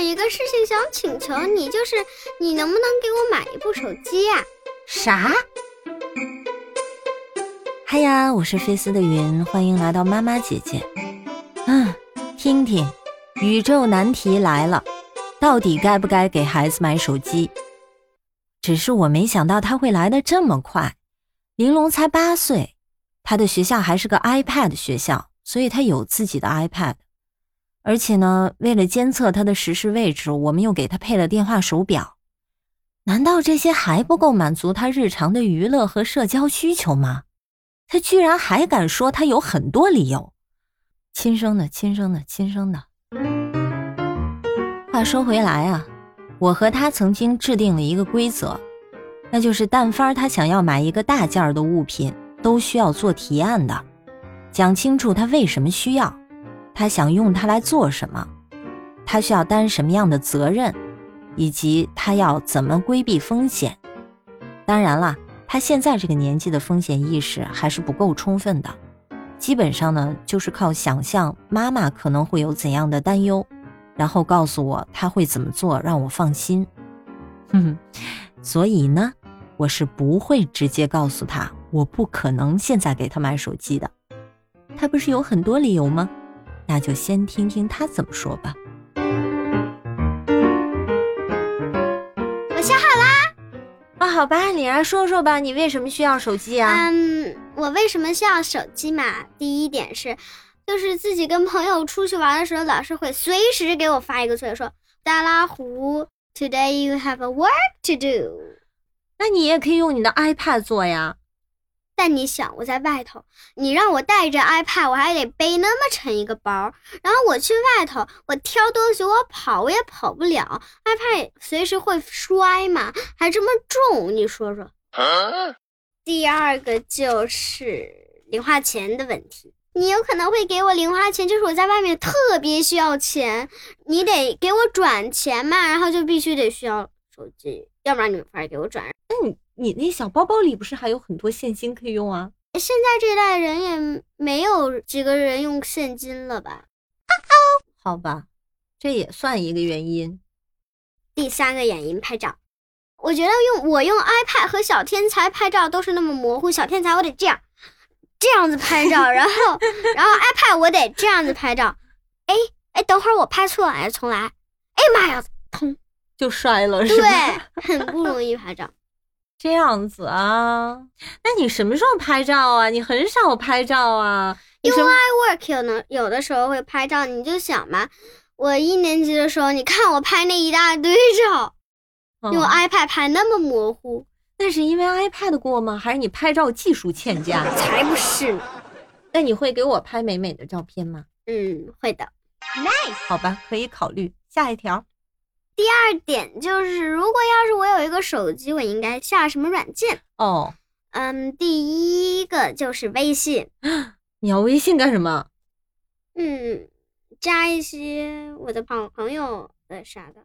一个事情想请求你，就是你能不能给我买一部手机呀？啥？嗨呀，我是菲斯的云，欢迎来到妈妈姐姐。嗯，听听，宇宙难题来了，到底该不该给孩子买手机？只是我没想到他会来的这么快。玲珑才八岁，他的学校还是个 iPad 学校，所以他有自己的 iPad。而且呢，为了监测他的实时位置，我们又给他配了电话手表。难道这些还不够满足他日常的娱乐和社交需求吗？他居然还敢说他有很多理由，亲生的，亲生的，亲生的。话说回来啊，我和他曾经制定了一个规则，那就是但凡他想要买一个大件儿的物品，都需要做提案的，讲清楚他为什么需要，他想用它来做什么，他需要担什么样的责任，以及他要怎么规避风险。当然了。他现在这个年纪的风险意识还是不够充分的，基本上呢就是靠想象妈妈可能会有怎样的担忧，然后告诉我他会怎么做，让我放心。哼哼，所以呢，我是不会直接告诉他，我不可能现在给他买手机的。他不是有很多理由吗？那就先听听他怎么说吧。我想好啦。啊，好吧，你来说说吧，你为什么需要手机啊？嗯，我为什么需要手机嘛？第一点是，就是自己跟朋友出去玩的时候，老师会随时给我发一个作业，说大拉胡，Today you have a work to do。那你也可以用你的 iPad 做呀。但你想，我在外头，你让我带着 iPad，我还得背那么沉一个包。然后我去外头，我挑东西，我跑我也跑不了，iPad 随时会摔嘛，还这么重，你说说。第二个就是零花钱的问题，你有可能会给我零花钱，就是我在外面特别需要钱，你得给我转钱嘛，然后就必须得需要手机，要不然你没法给我转。嗯。你那小包包里不是还有很多现金可以用啊？现在这代人也没有几个人用现金了吧？好吧，这也算一个原因。第三个原因，拍照。我觉得用我用 iPad 和小天才拍照都是那么模糊。小天才我得这样，这样子拍照，然后然后 iPad 我得这样子拍照。哎哎，等会儿我拍错了，哎，重来。哎妈呀，砰，就摔了，是吧？对，很不容易拍照。这样子啊？那你什么时候拍照啊？你很少拍照啊。用 iWork 有能有的时候会拍照，你就想嘛，我一年级的时候，你看我拍那一大堆照，用 iPad 拍那么模糊，那是因为 iPad 过吗？还是你拍照技术欠佳？才不是呢。那你会给我拍美美的照片吗？嗯，会的。Nice，好吧，可以考虑。下一条。第二点就是，如果要是我有一个手机，我应该下什么软件？哦，嗯，第一个就是微信。你要微信干什么？嗯，加一些我的朋朋友的啥的。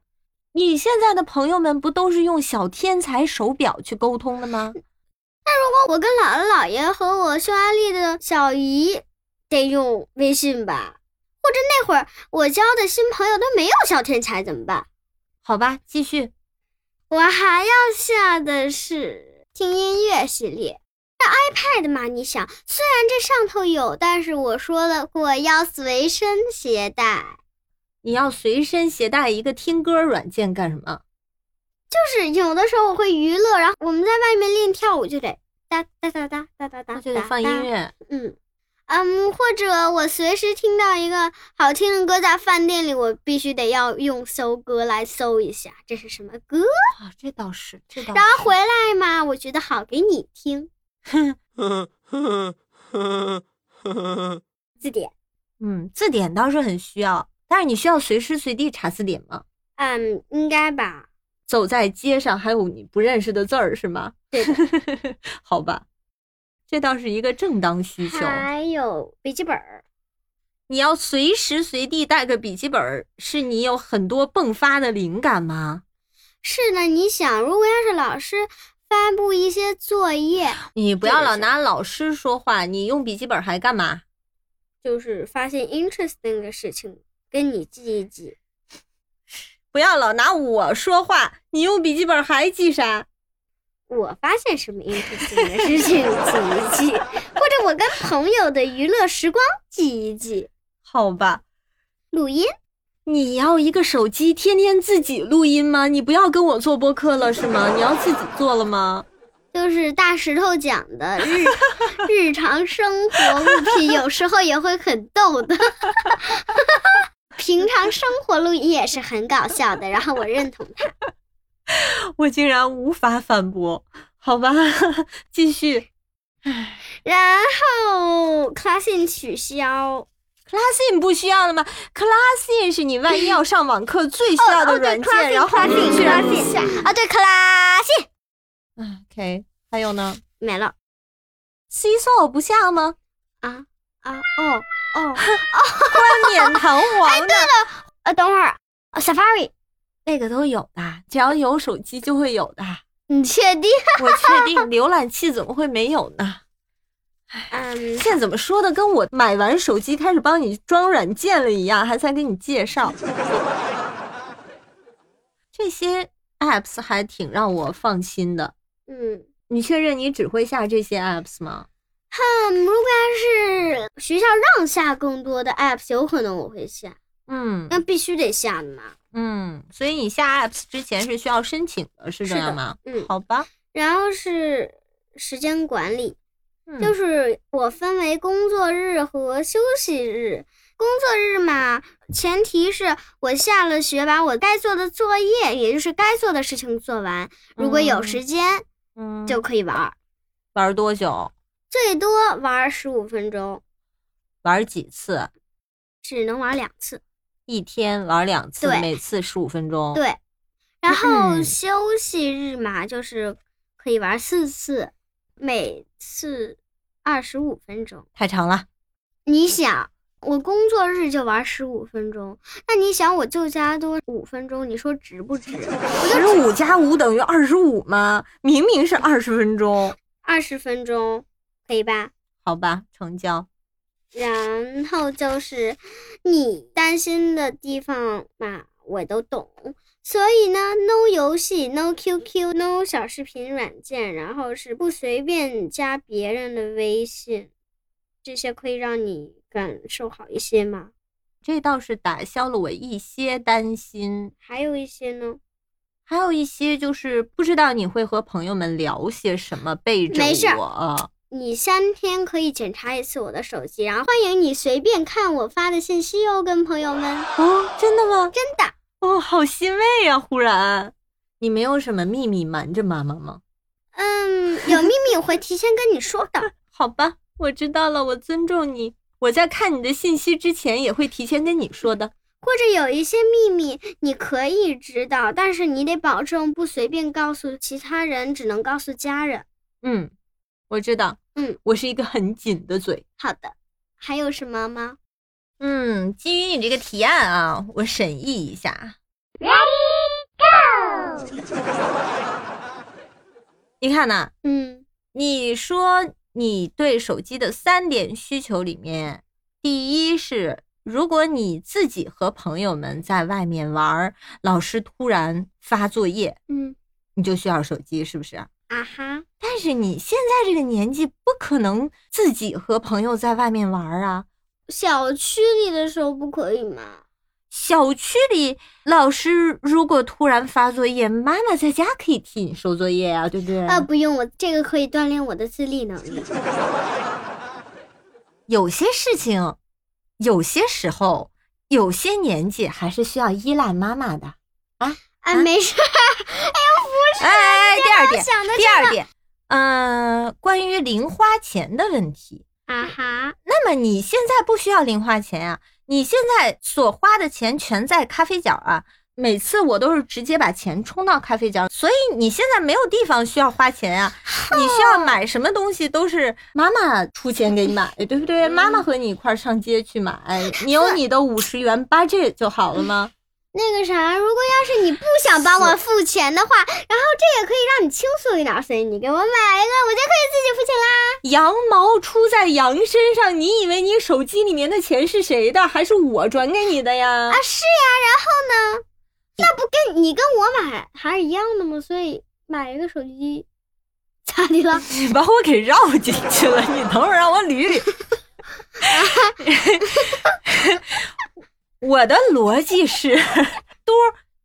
你现在的朋友们不都是用小天才手表去沟通的吗？那如果我跟姥姥姥爷和我匈牙利的小姨得用微信吧？或者那会儿我交的新朋友都没有小天才怎么办？好吧，继续。我还要下的是听音乐系列。这 iPad 嘛，你想，虽然这上头有，但是我说了过要随身携带。你要随身携带一个听歌软件干什么？就是有的时候我会娱乐，然后我们在外面练跳舞就得哒哒哒哒哒哒哒，就得放音乐。嗯。嗯，或者我随时听到一个好听的歌，在饭店里，我必须得要用搜歌来搜一下这是什么歌啊？这倒是，这倒是。然后回来嘛，我觉得好给你听。字典，嗯，字典倒是很需要，但是你需要随时随地查字典吗？嗯，应该吧。走在街上还有你不认识的字儿是吗？对，好吧。这倒是一个正当需求。还有笔记本儿，你要随时随地带个笔记本儿，是你有很多迸发的灵感吗？是的，你想，如果要是老师发布一些作业，你不要老拿老师说话，你用笔记本还干嘛？就是发现 interesting 的事情，跟你记一记。不要老拿我说话。你用笔记本还记啥？我发现什么 interesting 的事情 记一记，或者我跟朋友的娱乐时光记一记。好吧，录音。你要一个手机天天自己录音吗？你不要跟我做播客了是吗？你要自己做了吗？就是大石头讲的日日常生活物品，有时候也会很逗的。平常生活录音也是很搞笑的，然后我认同他。我竟然无法反驳，好吧，继续。然后 classing 取消，classing 不需要了吗？classing 是你万一要上网课最需要的软件，然后你居然下啊？对，classing。OK，还有呢？没了。Seesaw 不下吗？啊啊哦哦，冠冕堂皇。哎，对了，呃，等会儿，Safari。那个都有的，只要有手机就会有的。你确定？我确定。浏览器怎么会没有呢？嗯，现在怎么说的，跟我买完手机开始帮你装软件了一样，还在给你介绍。这些 apps 还挺让我放心的。嗯，你确认你只会下这些 apps 吗？哼，如果要是学校让下更多的 apps，有可能我会下。嗯，那必须得下的嘛。嗯，所以你下 apps 之前是需要申请的，是这样吗？嗯，好吧。然后是时间管理，就是我分为工作日和休息日。工作日嘛，前提是我下了学把我该做的作业，也就是该做的事情做完。如果有时间，嗯，就可以玩。玩多久？最多玩十五分钟。玩几次？只能玩两次。一天玩两次，每次十五分钟。对，然后休息日嘛，就是可以玩四次，每次二十五分钟。太长了。你想，我工作日就玩十五分钟，那你想我就加多五分钟，你说值不值？十五加五等于二十五吗？明明是二十分钟。二十分钟可以吧？好吧，成交。然后就是你担心的地方嘛，我都懂。所以呢，no 游戏，no QQ，no 小视频软件，然后是不随便加别人的微信，这些可以让你感受好一些吗？这倒是打消了我一些担心。还有一些呢？还有一些就是不知道你会和朋友们聊些什么，背着我。你三天可以检查一次我的手机，然后欢迎你随便看我发的信息哦，跟朋友们。哦，真的吗？真的。哦，好欣慰呀！忽然，你没有什么秘密瞒着妈妈吗？嗯，有秘密我会提前跟你说的。好吧，我知道了，我尊重你。我在看你的信息之前也会提前跟你说的。或者有一些秘密你可以知道，但是你得保证不随便告诉其他人，只能告诉家人。嗯。我知道，嗯，我是一个很紧的嘴。好的，还有什么吗？嗯，基于你这个提案啊，我审议一下。Ready go！你看呢？嗯，你说你对手机的三点需求里面，第一是如果你自己和朋友们在外面玩，老师突然发作业，嗯，你就需要手机，是不是？啊哈！但是你现在这个年纪，不可能自己和朋友在外面玩啊。小区里的时候不可以吗？小区里老师如果突然发作业，妈妈在家可以替你收作业啊，对不对？啊，不用，我这个可以锻炼我的自立能力。有些事情，有些时候，有些年纪还是需要依赖妈妈的啊。啊，没事。哎呦，不是。哎哎，第二点，第二点，嗯，关于零花钱的问题。啊哈。那么你现在不需要零花钱呀？你现在所花的钱全在咖啡角啊。每次我都是直接把钱充到咖啡角，所以你现在没有地方需要花钱啊。你需要买什么东西都是妈妈出钱给你买，对不对？妈妈和你一块上街去买，你有你的五十元 budget 就好了吗？那个啥，如果要是你不想帮我付钱的话，然后这也可以让你轻松一点，所以你给我买一个，我就可以自己付钱啦。羊毛出在羊身上，你以为你手机里面的钱是谁的？还是我转给你的呀？啊，是呀。然后呢？那不跟你跟我买还是一样的吗？所以买一个手机咋的了？你 把我给绕进去了，你等会儿让我捋捋。我的逻辑是，嘟。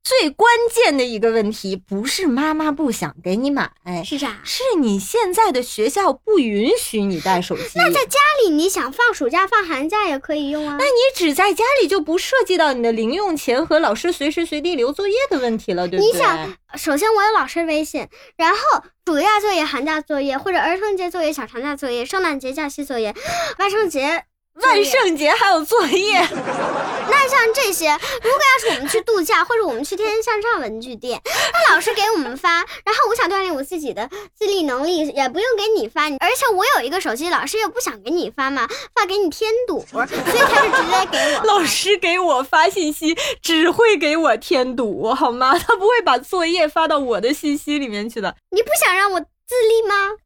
最关键的一个问题不是妈妈不想给你买，是啥？是你现在的学校不允许你带手机。那在家里你想放暑假、放寒假也可以用啊。那你只在家里就不涉及到你的零用钱和老师随时随地留作业的问题了，对不对？你想，首先我有老师微信，然后暑假作业、寒假作业或者儿童节作业、小长假作业、圣诞节假期作业、万圣节。万圣节还有作业，那像这些，如果要是我们去度假，或者我们去天天向上文具店，那老师给我们发，然后我想锻炼我自己的自立能力，也不用给你发，而且我有一个手机，老师又不想给你发嘛，发给你添堵，所以他就直接给我。老师给我发信息只会给我添堵，好吗？他不会把作业发到我的信息里面去的。你不想让我自立吗？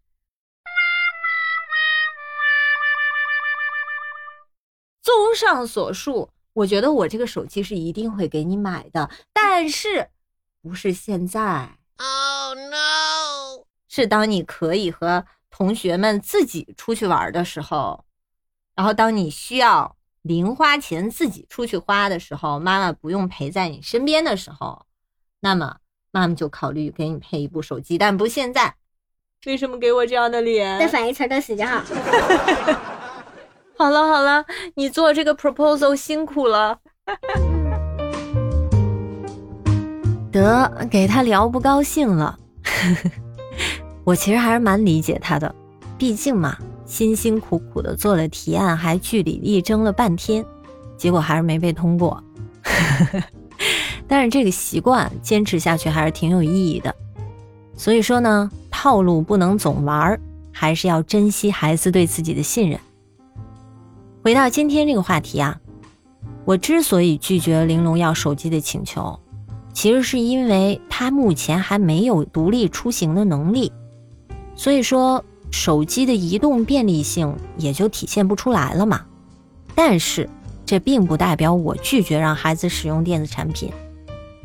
综上所述，我觉得我这个手机是一定会给你买的，但是不是现在？Oh no！是当你可以和同学们自己出去玩的时候，然后当你需要零花钱自己出去花的时候，妈妈不用陪在你身边的时候，那么妈妈就考虑给你配一部手机，但不现在。为什么给我这样的脸？再反义词的死就好。好了好了，你做这个 proposal 辛苦了。得给他聊不高兴了。我其实还是蛮理解他的，毕竟嘛，辛辛苦苦的做了提案，还据理力争了半天，结果还是没被通过。但是这个习惯坚持下去还是挺有意义的。所以说呢，套路不能总玩，还是要珍惜孩子对自己的信任。回到今天这个话题啊，我之所以拒绝玲珑要手机的请求，其实是因为他目前还没有独立出行的能力，所以说手机的移动便利性也就体现不出来了嘛。但是这并不代表我拒绝让孩子使用电子产品，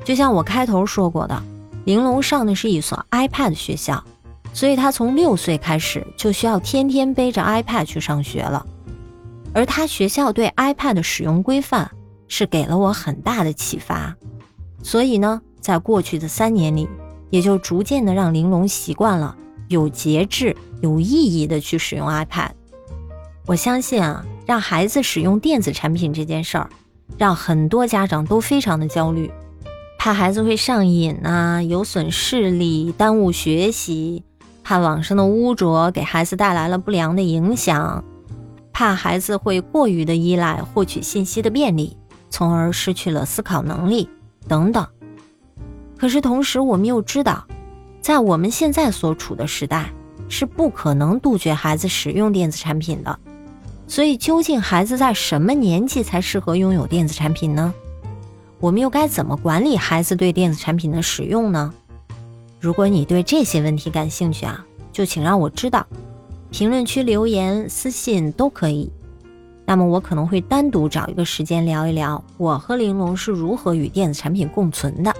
就像我开头说过的，玲珑上的是一所 iPad 学校，所以他从六岁开始就需要天天背着 iPad 去上学了。而他学校对 iPad 的使用规范是给了我很大的启发，所以呢，在过去的三年里，也就逐渐的让玲珑习惯了有节制、有意义的去使用 iPad。我相信啊，让孩子使用电子产品这件事儿，让很多家长都非常的焦虑，怕孩子会上瘾啊，有损视力，耽误学习，怕网上的污浊给孩子带来了不良的影响。怕孩子会过于的依赖获取信息的便利，从而失去了思考能力等等。可是同时，我们又知道，在我们现在所处的时代，是不可能杜绝孩子使用电子产品的。所以，究竟孩子在什么年纪才适合拥有电子产品呢？我们又该怎么管理孩子对电子产品的使用呢？如果你对这些问题感兴趣啊，就请让我知道。评论区留言、私信都可以。那么我可能会单独找一个时间聊一聊我和玲珑是如何与电子产品共存的。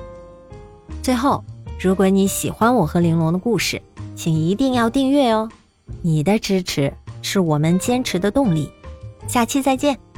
最后，如果你喜欢我和玲珑的故事，请一定要订阅哦！你的支持是我们坚持的动力。下期再见。